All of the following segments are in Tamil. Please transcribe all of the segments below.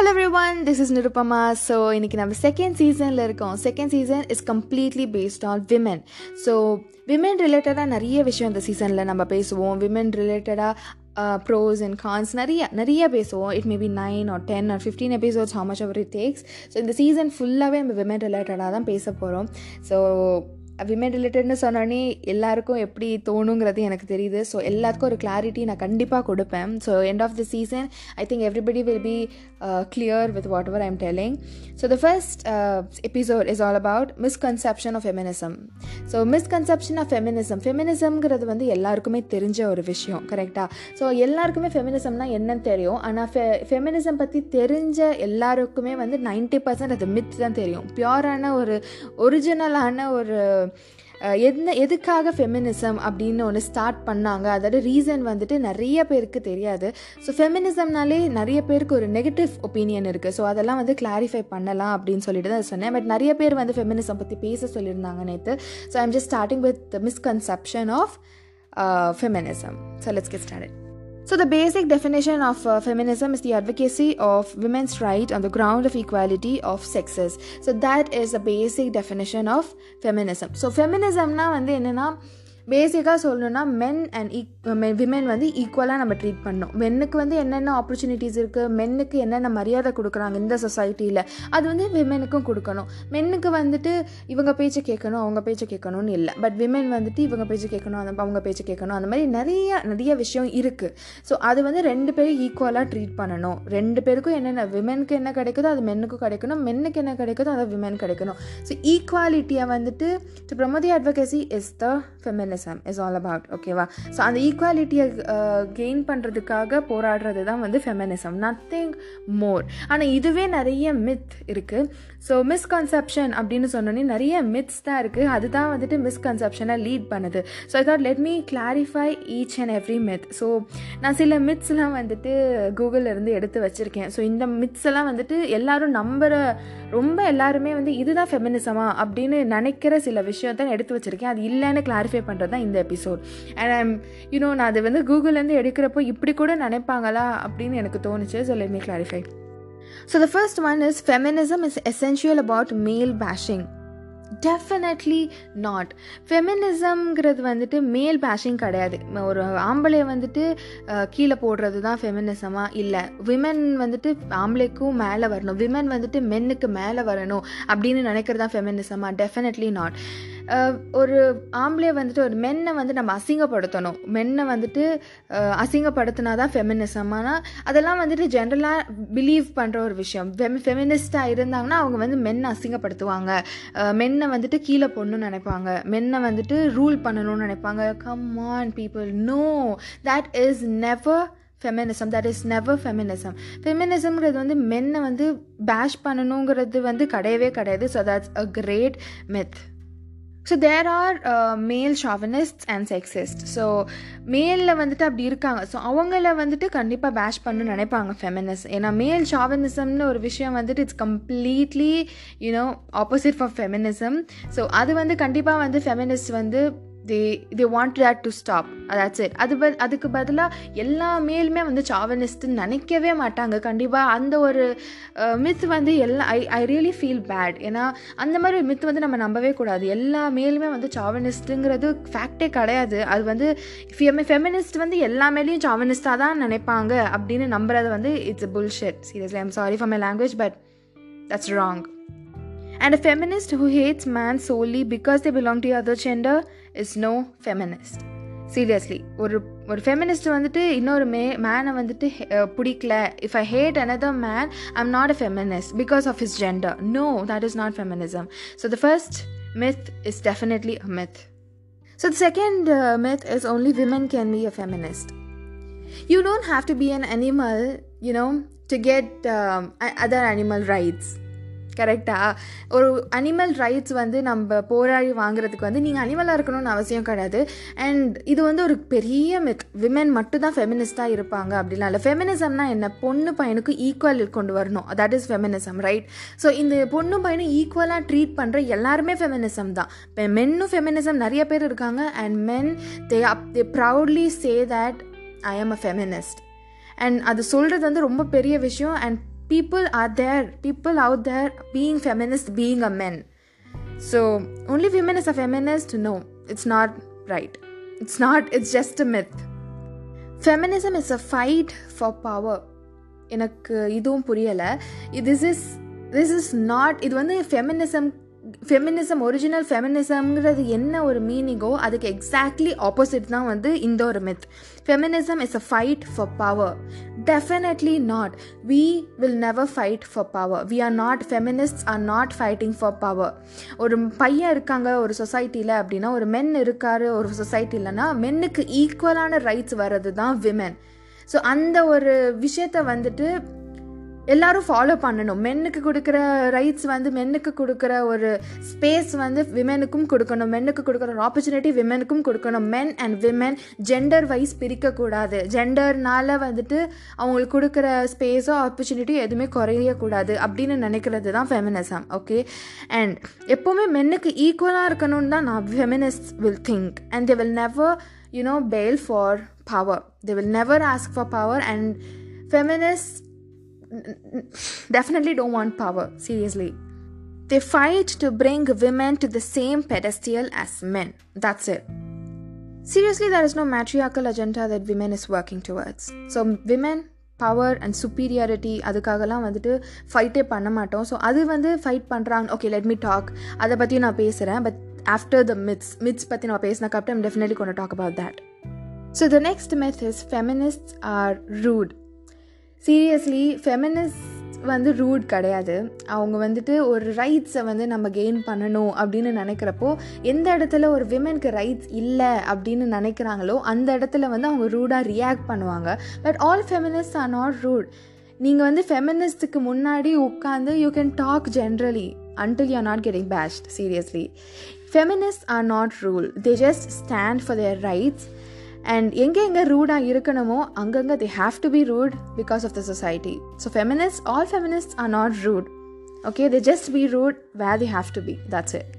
Hello everyone this is Nirupama so இன்றைக்கி நம்ம செகண்ட் சீசனில் இருக்கோம். Second season is completely based on women so women ரிலேட்டடாக நிறைய விஷயம் இந்த சீசனில் நம்ம பேசுவோம். விமென் ரிலேட்டடாக ப்ரோஸ் அண்ட் கான்ஸ் நிறைய நிறைய பேசுவோம். It maybe nine or ten or fifteen episodes how much hour it takes so இந்த சீசன் ஃபுல்லாகவே நம்ம விமென் ரிலேட்டடாக தான் பேச போகிறோம் ஸோ விமன் ரிலேட்டட்னு சொன்னோடனே எல்லாருக்கும் எப்படி தோணுங்கிறது எனக்கு தெரியுது. ஸோ எல்லாத்துக்கும் ஒரு கிளாரிட்டி நான் கண்டிப்பாக கொடுப்பேன். So end of the season I think everybody will be clear with whatever I'm telling so the first episode is all about misconception of feminism so misconception of feminism ஃபெமினிசம்ங்கிறது வந்து எல்லாருக்குமே தெரிஞ்ச ஒரு விஷயம் கரெக்டாக ஸோ எல்லாருக்குமே ஃபெமினிசம்னா என்னன்னு தெரியும். ஆனால் ஃபெ ஃபெமினிசம் பற்றி தெரிஞ்ச எல்லாருக்குமே வந்து நைன்ட்டி பர்சன்ட் அது மித் தான் தெரியும். பியூரான ஒரு ஒரிஜினலான ஒரு என்ன எதுக்காக ஃபெமினிசம் அப்படின்னு ஒன்று ஸ்டார்ட் பண்ணாங்க? அதோட ரீசன் வந்துட்டு நிறைய பேருக்கு தெரியாது. ஸோ ஃபெமினிசம்னாலே நிறைய பேருக்கு ஒரு நெகட்டிவ் ஒப்பீனியன் இருக்குது ஸோ அதெல்லாம் வந்து கிளாரிஃபை பண்ணலாம் அப்படின்னு சொல்லிட்டு தான் சொன்னேன். பட் நிறைய பேர் வந்து ஃபெமினிசம் பற்றி பேச சொல்லியிருந்தாங்க நேற்று so I'm just starting with misconception of feminism so let's get started So, the basic definition of uh, feminism is the advocacy of women's right on the ground of equality of sexes. So, that is the basic definition of feminism. So, feminism now and then, பேசிக்காக சொல்லணும்னா மென் அண்ட் ஈக் விமென் வந்து ஈக்குவலாக நம்ம ட்ரீட் பண்ணோம் மென்னுக்கு வந்து என்னென்ன ஆப்பர்ச்சுனிட்டிஸ் இருக்குது மென்னுக்கு என்னென்ன மரியாதை கொடுக்குறாங்க இந்த சொசைட்டியில் அது வந்து விமெனுக்கும் கொடுக்கணும். மென்னுக்கு வந்துட்டு இவங்க பேச்சை கேட்கணும் அவங்க பேச்சை கேட்கணும்னு இல்லை. பட் விமென் வந்துட்டு இவங்க பேச்சை கேட்கணும் அந்த அவங்க பேச்சை கேட்கணும் அந்த மாதிரி நிறைய நிறைய விஷயம் இருக்குது ஸோ அது வந்து ரெண்டு பேரும் ஈக்குவலாக ட்ரீட் பண்ணணும். ரெண்டு பேருக்கும் என்னென்ன விமெனுக்கு என்ன கிடைக்குதோ அது மென்னுக்கும் கிடைக்கணும். மென்னுக்கு என்ன கிடைக்குதோ அதை விமென் கிடைக்கணும். ஸோ ஈக்குவாலிட்டியை வந்துட்டு to promote the is the feminism is all about ஓகேவா ஸோ அந்த ஈக்குவாலிட்டியை கெயின் பண்ணுறதுக்காக போராடுறது தான் வந்து ஃபெமினிசம் நத்திங் மோர் ஆனால் இதுவே நிறைய மித் இருக்குது ஸோ மிஸ்கன்செப்ஷன் அப்படின்னு சொன்னோன்னே நிறைய மித்ஸ் தான் இருக்குது அதுதான் வந்துட்டு மிஸ்கன்செப்ஷனை லீட் பண்ணுது. So I thought let me clarify each and every myth so நான் சில மித்ஸ்லாம் வந்துட்டு கூகுளில் இருந்து எடுத்து வச்சுருக்கேன். ஸோ இந்த மித்ஸ் எல்லாம் வந்துட்டு எல்லாரும் நம்புகிற ரொம்ப எல்லாருமே வந்து இதுதான் ஃபெமினிசமா அப்படின்னு நினைக்கிற சில விஷயத்த எடுத்து வச்சுருக்கேன். அது இல்லைன்னு கிளாரிஃபை பண்ணுறது தான் இந்த எபிசோட் அண்ட் ஐம் யூனோ நான் அது வந்து கூகுள்லேருந்து எடுக்கிறப்போ இப்படி கூட நினைப்பாங்களா அப்படின்னு எனக்கு தோணுச்சு. So let me clarify so the first one is feminism is essential about male bashing definitely not ஃபெமினிசம்ங்கிறது வந்துட்டு மேல் பேஷிங் கிடையாது. ஒரு ஆம்பளை வந்துட்டு கீழே போடுறது தான் ஃபெமினிசமாக இல்லை. விமன் வந்துட்டு ஆம்பளைக்கும் மேலே வரணும். விமன் வந்துட்டு மென்னுக்கு மேலே வரணும் அப்படின்னு நினைக்கிறது தான் ஃபெமினிசமாக டெஃபினெட்லி நாட் ஒரு ஆம்பளை வந்துட்டு ஒரு மென்னை வந்து நம்ம அசிங்கப்படுத்தணும். மென்னை வந்துட்டு அசிங்கப்படுத்தினா தான் ஃபெமினிசம் ஆனால் அதெல்லாம் வந்துட்டு ஜென்ரலாக பிலீவ் பண்ணுற ஒரு விஷயம். ஃபெமி ஃபெமினிஸ்டாக இருந்தாங்கன்னா அவங்க வந்து மென்னை அசிங்கப்படுத்துவாங்க. மென்னை வந்துட்டு கீழே பொண்ணுன்னு நினைப்பாங்க. மென்னை வந்துட்டு ரூல் பண்ணணும்னு நினைப்பாங்க. Come on people no that is never feminism that is never feminism ஃபெமினிசம்ங்கிறது வந்து மென்னை வந்து பேஷ் பண்ணணுங்கிறது வந்து கிடையவே கிடையாது. So that's a great myth so there are male chauvinist and sexist so மேலில் வந்துட்டு அப்படி இருக்காங்க. ஸோ அவங்கள வந்துட்டு கண்டிப்பாக பேஷ் பண்ணணும்னு நினைப்பாங்க ஃபெமினிஸ் ஏன்னா மேல் ஷாவனிசம்னு ஒரு விஷயம் வந்துட்டு it's completely you know opposite for feminism so அது வந்து கண்டிப்பாக வந்து ஃபெமினிஸ்ட் வந்து they they want that to stop that's it அது ப அதுக்கு பதிலாக எல்லா மேலுமே வந்து சாவனிஸ்ட்டுன்னு நினைக்கவே மாட்டாங்க. கண்டிப்பாக அந்த ஒரு மித் வந்து எல்லா I I really feel bad ஏன்னா அந்த மாதிரி ஒரு மித் வந்து நம்ம நம்பவே கூடாது. எல்லா மேலுமே வந்து சாவனிஸ்ட்டுங்கிறது ஃபேக்டே கிடையாது. அது வந்து ஃபெமி ஃபெமினிஸ்ட் வந்து எல்லா மேலேயும் சாவனிஸ்டாக தான் நினைப்பாங்க அப்படின்னு நம்புறது வந்து it's bullshit seriously I'm sorry for my language but that's wrong And a feminist who hates man solely because they belong to the other gender is no feminist. Seriously ஒரு ஒரு ஃபெமினிஸ்ட் வந்துட்டு இன்னொரு மே மேனை வந்துட்டு பிடிக்கல if I hate another man I'm not a feminist because of his gender no that is not feminism so the first myth is definitely a myth. So, the second uh, myth is only women can be a feminist. You don't have to be an animal, you know, to get um, other animal rights. கரெக்டாக ஒரு அனிமல் ரைட்ஸ் வந்து நம்ம போராடி வாங்குறதுக்கு வந்து நீங்கள் அனிமலாக இருக்கணும்னு அவசியம் கிடையாது. அண்ட் இது வந்து ஒரு பெரிய மித் விமென் மட்டும் ஃபெமினிஸ்டாக இருப்பாங்க அப்படிலாம் இல்லை ஃபெமினிசம்னா என்ன? பொண்ணு பையனுக்கு ஈக்குவல் கொண்டு வரணும். That is feminism right so இந்த பொண்ணு பையனும் ஈக்குவலாக ட்ரீட் பண்ணுற எல்லாருமே ஃபெமினிசம் தான். இப்போ மென்னும் ஃபெமினிசம் நிறைய பேர் இருக்காங்க. And men they up they proudly say that I am a feminist and அது சொல்கிறது வந்து ரொம்ப பெரிய விஷயம். And people are there people out there being feminist being a men so only women is a feminist no it's not right it's not it's just a myth feminism is a fight for power எனக்கு இதுவும் புரியலை this is this is not இது வந்து ஃபெமினிசம் ஃபெமினிசம் ஒரிஜினல் ஃபெமினிசம்ங்கிறது என்ன ஒரு மீனிங்கோ அதுக்கு எக்ஸாக்ட்லி ஆப்போசிட் தான் வந்து இந்த ஒரு myth feminism is a fight for power definitely not we will never fight for power we are not feminist are not fighting for power ஒரு பையன் இருக்காங்க ஒரு சொசைட்டியில் அப்படின்னா ஒரு மென் இருக்காரு ஒரு சொசைட்டிலனா மென்னுக்கு ஈக்குவலான ரைட்ஸ் வர்றது தான் விமென் ஸோ அந்த ஒரு விஷயத்தை வந்துட்டு எல்லாரும் ஃபாலோ பண்ணணும். மென்னுக்கு கொடுக்குற ரைட்ஸ் வந்து மென்னுக்கு கொடுக்குற ஒரு ஸ்பேஸ் வந்து விமெனுக்கும் கொடுக்கணும். மென்னுக்கு கொடுக்குற ஒரு ஆப்பர்ச்சுனிட்டி விமெனுக்கும் கொடுக்கணும். Men and women gender wise பிரிக்கக்கூடாது. ஜெண்டர்னால வந்துட்டு அவங்களுக்கு கொடுக்குற ஸ்பேஸோ ஆப்பர்ச்சுனிட்டியோ எதுவுமே குறையக்கூடாது அப்படின்னு நினைக்கிறது தான் ஃபெமினிசம் ஓகே அண்ட் எப்போவுமே மென்னுக்கு ஈக்குவலாக இருக்கணும்னு தான் நான் feminist will think and they will never you know fail for power they will never ask for power and feminist definitely don't want power seriously they fight to bring women to the same pedestal as men that's it seriously there is no matriarchal agenda that women is working towards so women power and superiority அதுக்காகலாம் வந்துட்டு ஃபைட்டே பண்ண மாட்டோம் ஸோ அது வந்து ஃபைட் பண்ணுறாங்க ஓகே லெட் மீ டாக் அதை பற்றியும் நான் பேசுகிறேன் but after the myths myths பற்றி நம்ம பேசினக்கு I'm definitely going to talk about that so the next myth is feminists are rude Seriously feminist வந்து ரூட் கிடையாது. அவங்க வந்துட்டு ஒரு ரைட்ஸை வந்து நம்ம கெயின் பண்ணணும் அப்படின்னு நினைக்கிறப்போ எந்த இடத்துல ஒரு விமென்க்கு ரைட்ஸ் இல்லை அப்படின்னு நினைக்கிறாங்களோ அந்த இடத்துல வந்து அவங்க ரூடாக ரியாக்ட் பண்ணுவாங்க. But all feminist are not rude நீங்கள் வந்து ஃபெமினிஸ்ட்டுக்கு முன்னாடி உட்காந்து you can talk generally until you are not getting based seriously feminist are not rule they just stand for their rights and எங்கே எங்கே ரூடாக இருக்கணுமோ அங்கங்கே they have to be rude because of the society so feminists all feminists are not rude okay they just be rude where they have to be that's it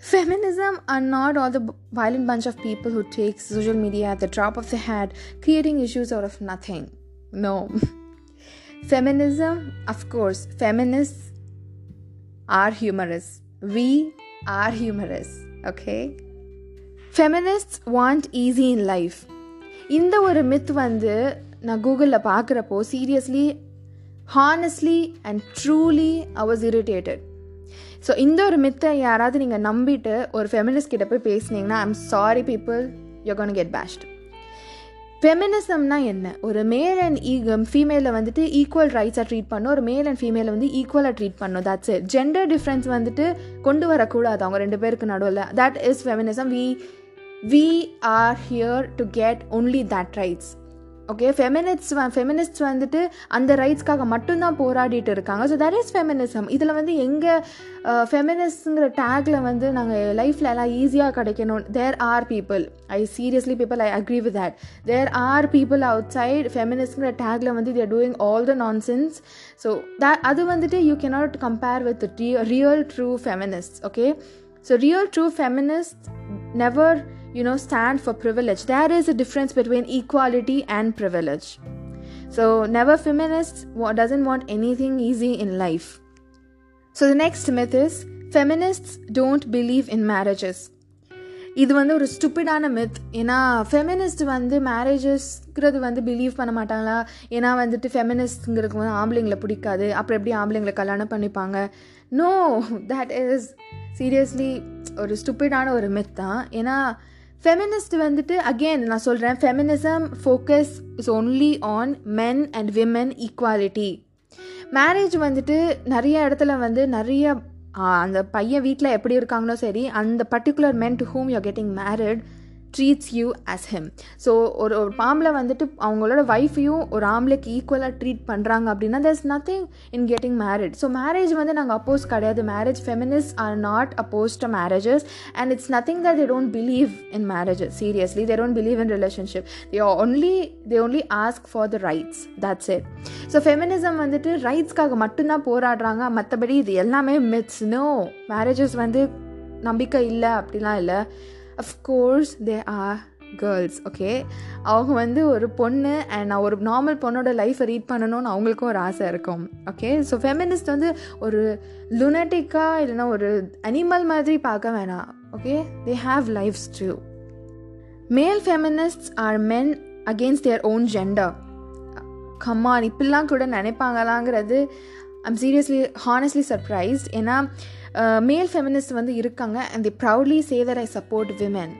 Feminism are not all the violent bunch of people who take social media at the drop of the hat, creating issues out of nothing. No. Feminism, of course, feminists are humorous. We are humorous, okay? Feminist want easy in life இந்த ஒரு மித் வந்து நான் கூகுளில் பார்க்குறப்போ seriously honestly and truly I was irritated so இந்த ஒரு மித்தை யாராவது நீங்கள் நம்பிட்டு ஒரு ஃபெமினிஸ்ட் கிட்ட போய் பேசுனீங்கன்னா I'm sorry people you gonna get pissed ஃபெமினிசம்னா என்ன? ஒரு மேல் அண்ட் ஈகம் ஃபீமேலில் வந்துட்டு ஈக்குவல் ரைட்ஸாக ட்ரீட் பண்ணும் ஒரு மேல் அண்ட் ஃபீமேலை வந்து ஈக்குவலாக ட்ரீட் பண்ணும் தட்ஸ் இட் ஜெண்டர் டிஃப்ரென்ஸ் வந்துட்டு கொண்டு வரக்கூடாது அவங்க ரெண்டு பேருக்கு நடுவில். That is feminism we we are here to get only that rights okay feminist feminist வந்துட்டு அந்த ரைட்ஸ்க்காக மட்டும்தான் போராடிட்டு இருக்காங்க. ஸோ தட் இஸ் ஃபெமினிசம் இதில் வந்து எங்கள் ஃபெமினிஸ்ட்ங்கிற டேக்கில் வந்து நாங்கள் லைஃப்பில் எல்லாம் ஈஸியாக கிடைக்கணும். There are people I seriously people I agree with that there are people outside ஃபெமினிஸ்ட்ங்கிற டேக்கில் வந்து they're doing all the nonsense so the அது வந்துட்டு you cannot compare with real true feminist okay so real true feminist never you know stand for privilege there is a difference between equality and privilege so never feminists doesn't want anything easy in life so the next myth is feminists don't believe in marriages இது வந்து ஒரு ஸ்டூப்பிடான மித் ஏன்னா ஃபெமினிஸ்ட் வந்து மேரேஜஸ்ங்கிறது வந்து பிலீவ் பண்ண மாட்டாங்களா ஏன்னா வந்துட்டு ஃபெமினிஸ்ட்ங்கிறது வந்து ஆம்பளைங்களை பிடிக்காது அப்புறம் எப்படி ஆம்பளைங்களை கல்யாணம் பண்ணிப்பாங்க நோ தேட் இஸ் சீரியஸ்லி ஒரு ஸ்டூப்பிடான ஒரு மித் தான் ஏன்னா ஃபெமினிஸ்ட் வந்துட்டு அகெயின் நான் சொல்கிறேன் feminism focus is only on men and women equality marriage வந்துட்டு நிறைய இடத்துல வந்து நிறைய அந்த பையன் வீட்டில் எப்படி இருக்காங்களோ சரி அந்த particular men to whom you're getting married treats you as him so ஒரு ஒரு பாம்பில் வந்துட்டு அவங்களோட ஒய்ஃபையும் ஒரு ஆம்பளைக்கு ஈக்குவலாக ட்ரீட் பண்ணுறாங்க அப்படின்னா there is nothing in getting married so marriage வந்து நாங்கள் அப்போஸ் கிடையாது. Marriage feminists are not oppose to marriages and it's nothing that they don't believe in marriages seriously they don't believe in relationship they only they only ask for the rights that's it so feminism வந்துட்டு ரைட்ஸ்க்காக மட்டும்தான் போராடுறாங்க. மற்றபடி இது எல்லாமே மித்ஸ் நோ மேரேஜஸ் வந்து நம்பிக்கை இல்லை அப்படிலாம் இல்லை. Of course they are girls okay அவங்க வந்து ஒரு பொண்ணு அண்ட் நான் ஒரு நார்மல் பொண்ணோட லைஃப்பை ரீட் பண்ணணும்னு அவங்களுக்கும் ஒரு ஆசை இருக்கும் ஓகே ஸோ ஃபெமினிஸ்ட் வந்து ஒரு லுனட்டிக்காக இல்லைன்னா ஒரு அனிமல் மாதிரி பார்க்க வேணாம் okay they have lives true male feminist are men against their own gender come on இப்படிலாம் கூட நினைப்பாங்களாங்கிறது ஐம் சீரியஸ்லி ஹானஸ்ட்லி சர்ப்ரைஸ்ட் ஏன்னா மேல் ஃபெமினிஸ்ட் வந்து இருக்காங்க and they proudly say that I support women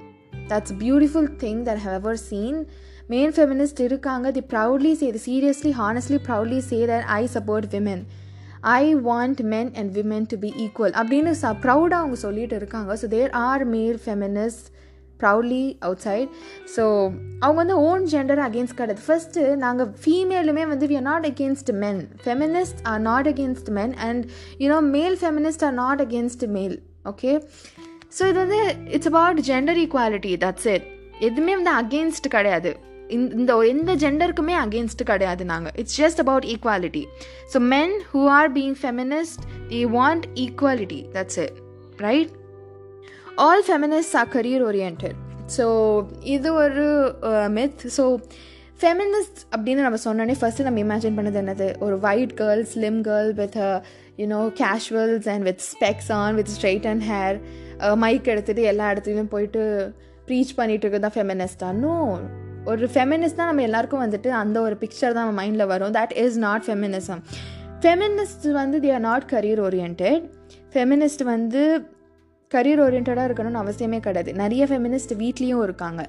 that's beautiful thing that however seen male feminist இருக்காங்க they proudly say seriously honestly proudly say that I support women I want men and women to be equal அப்படின்னு ச ப்ரௌடாக அவங்க சொல்லிட்டு இருக்காங்க. So there are male feminist proudly outside so அவங்க வந்து ஓன் ஜெண்டர் அகேன்ஸ்ட் கிடையாது. ஃபஸ்ட்டு நாங்கள் ஃபீமேலுமே வந்து we are not against men feminist are not against men and you know male feminist are not against male okay so இது வந்து it's about gender equality that's it எதுவுமே வந்து அகேன்ஸ்ட் கிடையாது. இந்த எந்த ஜெண்டருக்குமே அகேன்ஸ்ட் கிடையாது நாங்கள் it's just about equality so men who are being feminist they want equality that's it right all feminist are career oriented so இது ஒரு மித் ஸோ ஃபெமினிஸ்ட் அப்படின்னு நம்ம சொன்னோன்னே ஃபஸ்ட்டு நம்ம இமேஜின் பண்ணது என்னது? ஒரு white girl slim girl with you know casuals and with specs on with straight and hair mic எடுத்துகிட்டு எல்லா இடத்துலையும் போயிட்டு ப்ரீச் பண்ணிட்டு இருக்கிறது தான் ஃபெமினிஸ்டானோ ஒரு ஃபெமினிஸ்ட் தான் நம்ம எல்லாருக்கும் வந்துட்டு அந்த ஒரு பிக்சர் தான் நம்ம மைண்டில் வரும். That is not feminism feminist வந்து they are not career oriented feminist வந்து கரியர் ஓரியன்டாக இருக்கணும்னு அவசியமே கிடையாது. நிறைய ஃபெமினிஸ்ட் வீட்லேயும் இருக்காங்க.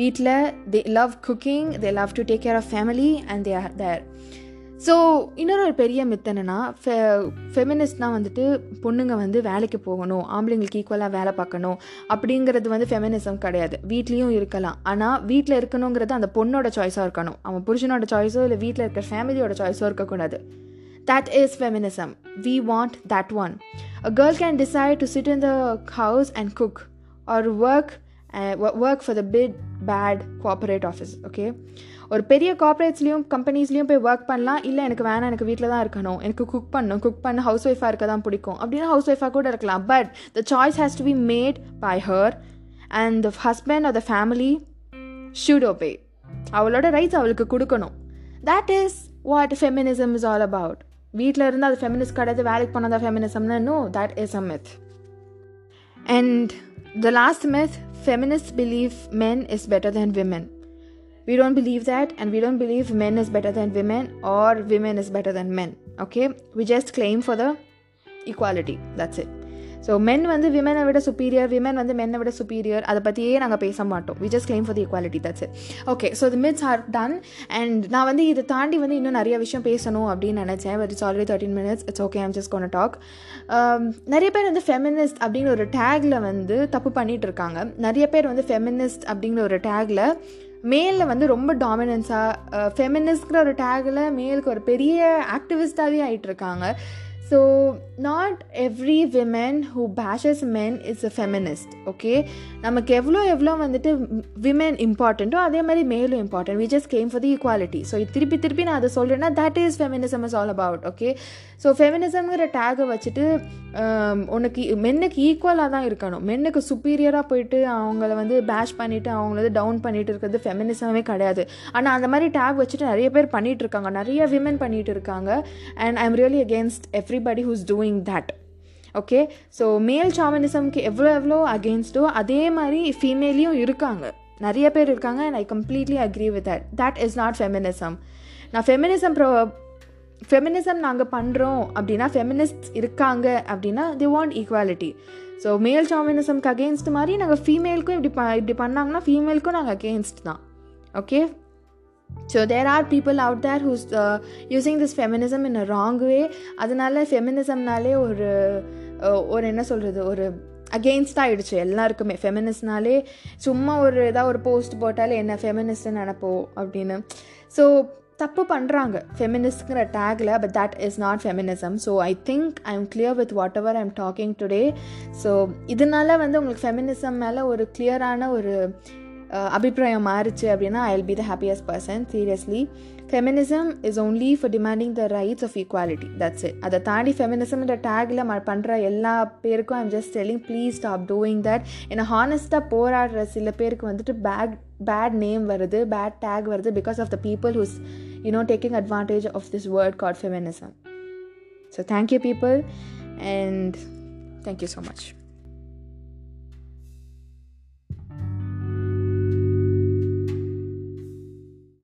வீட்டில் they love cooking they love to take care of family and they are there so இன்னொரு ஒரு பெரிய மித் என்னென்னா ஃபெ ஃபெமினிஸ்ட்னால் வந்துட்டு பொண்ணுங்க வந்து வேலைக்கு போகணும் ஆம்பளைங்களுக்கு ஈக்குவலாக வேலை பார்க்கணும் அப்படிங்கிறது வந்து ஃபெமினிசம் கிடையாது. வீட்லேயும் இருக்கலாம். ஆனால் வீட்டில் இருக்கணுங்கிறது அந்த பொண்ணோட சாய்ஸாக இருக்கணும். அவன் புருஷனோட சாய்ஸோ இல்லை வீட்டில் இருக்கிற ஃபேமிலியோட சாய்ஸோ இருக்கக்கூடாது. That is feminism. We want that one. A girl can decide to sit in the house and cook or work uh, work for the big bad corporate office. Okay. ஒரு பெரிய கார்பரேட்ஸ்லேயும் கம்பெனிஸ்லேயும் போய் ஒர்க் பண்ணலாம் இல்லை எனக்கு வேணாம் எனக்கு வீட்டில் தான் இருக்கணும் எனக்கு குக் பண்ணணும் குக் பண்ண ஹவுஸ் ஒய்ஃபாக இருக்க தான் பிடிக்கும் அப்படின்னா ஹவுஸ் ஒய்ஃபாக கூட இருக்கலாம் but the choice has to be made by her and the husband or the family should obey அவளோட ரைட்ஸ் அவளுக்கு கொடுக்கணும் that is what feminism is all about வீட்டில் இருந்து அது ஃபெமினிஸ்ட் கிடையாது வேலைக்கு போனால் தான் ஃபெமினிசம்னு no that is a myth and the last myth feminist believe men is better than women we don't believe that and we don't believe men is better than women or women is better than men okay we just claim for the equality that's it So men வந்து விமனை விட சுப்பீரியர் விமன் வந்து மென்னை விட சுப்பீரியர் அதை பற்றியே நாங்கள் பேச மாட்டோம். We just claim for the equality that's it okay so the myths are done and நான் வந்து இதை தாண்டி வந்து இன்னும் நிறைய விஷயம் பேசணும் அப்படின்னு நினச்சேன் but it's already thirteen minutes it's okay I'm just gonna talk நிறைய பேர் வந்து ஃபெமினிஸ்ட் அப்படிங்கிற ஒரு டேக்ல வந்து தப்பு பண்ணிட்டு இருக்காங்க. நிறைய பேர் வந்து ஃபெமினிஸ்ட் அப்படிங்கிற ஒரு டேக்ல மேலில் வந்து ரொம்ப டாமினன்ஸாக ஃபெமினிஸ்ட்ங்கிற ஒரு டேகில் மேலுக்கு ஒரு பெரிய ஆக்டிவிஸ்டாகவே ஆகிட்டு இருக்காங்க. So not every women who bashes men is a feminist okay நமக்கு எவ்வளோ எவ்வளோ வந்துட்டு விமென் இம்பார்ட்டண்ட்டோ அதே மாதிரி மேலும் important we just came for the equality so திருப்பி திருப்பி நான் அதை சொல்கிறேன்னா that is feminism is all about okay so ஃபெமினிசம்ங்கிற டேகை வச்சுட்டு um, உனக்கு மென்னுக்கு ஈக்குவலாக தான் இருக்கணும். மென்னுக்கு சுப்பீரியராக போயிட்டு அவங்கள வந்து பேஷ் பண்ணிவிட்டு அவங்கள வந்து டவுன் பண்ணிட்டு இருக்கிறது ஃபெமினிசமே கிடையாது. ஆனால் அந்த மாதிரி டேக் வச்சுட்டு நிறைய பேர் பண்ணிகிட்டு இருக்காங்க. நிறைய விமன் பண்ணிகிட்டு இருக்காங்க. And I am really against everybody who's doing that okay so male சாமனிசம்க்கு எவ்வளோ எவ்வளோ அகேன்ஸ்டோ அதே மாதிரி ஃபீமேலையும் இருக்காங்க. நிறைய பேர் இருக்காங்க and I completely agree with that that is not feminism நான் ஃபெமினிசம் ப்ரோ ஃபெமினிசம் நாங்கள் பண்ணுறோம் அப்படின்னா ஃபெமினிஸ்ட் இருக்காங்க அப்படின்னா they want equality so male சாமினிசம்க்கு அகேன்ஸ்ட் மாதிரி நாங்கள் ஃபீமேலுக்கும் இப்படி ப இப்படி பண்ணாங்கன்னா ஃபீமேலுக்கும் நாங்கள் அகேன்ஸ்ட் தான். Okay so there are people out there who's using this feminism in a wrong way அதனால ஃபெமினிசம்னாலே ஒரு ஒரு என்ன சொல்கிறது ஒரு அகெயின்ஸ்ட் ஆகிடுச்சு எல்லாருக்குமே. ஃபெமினிஸ்ட்னாலே சும்மா ஒரு ஏதாவது ஒரு போஸ்ட் போட்டாலே என்ன ஃபெமினிஸ்ட்னு நினப்போம் அப்படின்னு. ஸோ தப்பு பண்ணுறாங்க ஃபெமினிஸ்ட்ங்கிற tackle but that is not feminism so I think I am clear with whatever I'm talking today so இதனால வந்து உங்களுக்கு ஃபெமினிசம் மேலே ஒரு கிளியரான ஒரு அபிப்பிராயம் மாறுச்சு அப்படின்னா I will be the happiest person seriously feminism is only for demanding the rights of equality that's it அதை தாண்டி ஃபெமினிசம்ன்ற டேக்கில் ம பண்ணுற எல்லா பேருக்கும் I'm just telling please stop doing that ஏன்னா ஹானஸ்ட்டாக போராடுற சில பேருக்கு வந்துட்டு பேக் பேட் நேம் வருது பேட் டேக் வருது because of the people who's you know taking advantage of this word called feminism so thank you people and thank you so much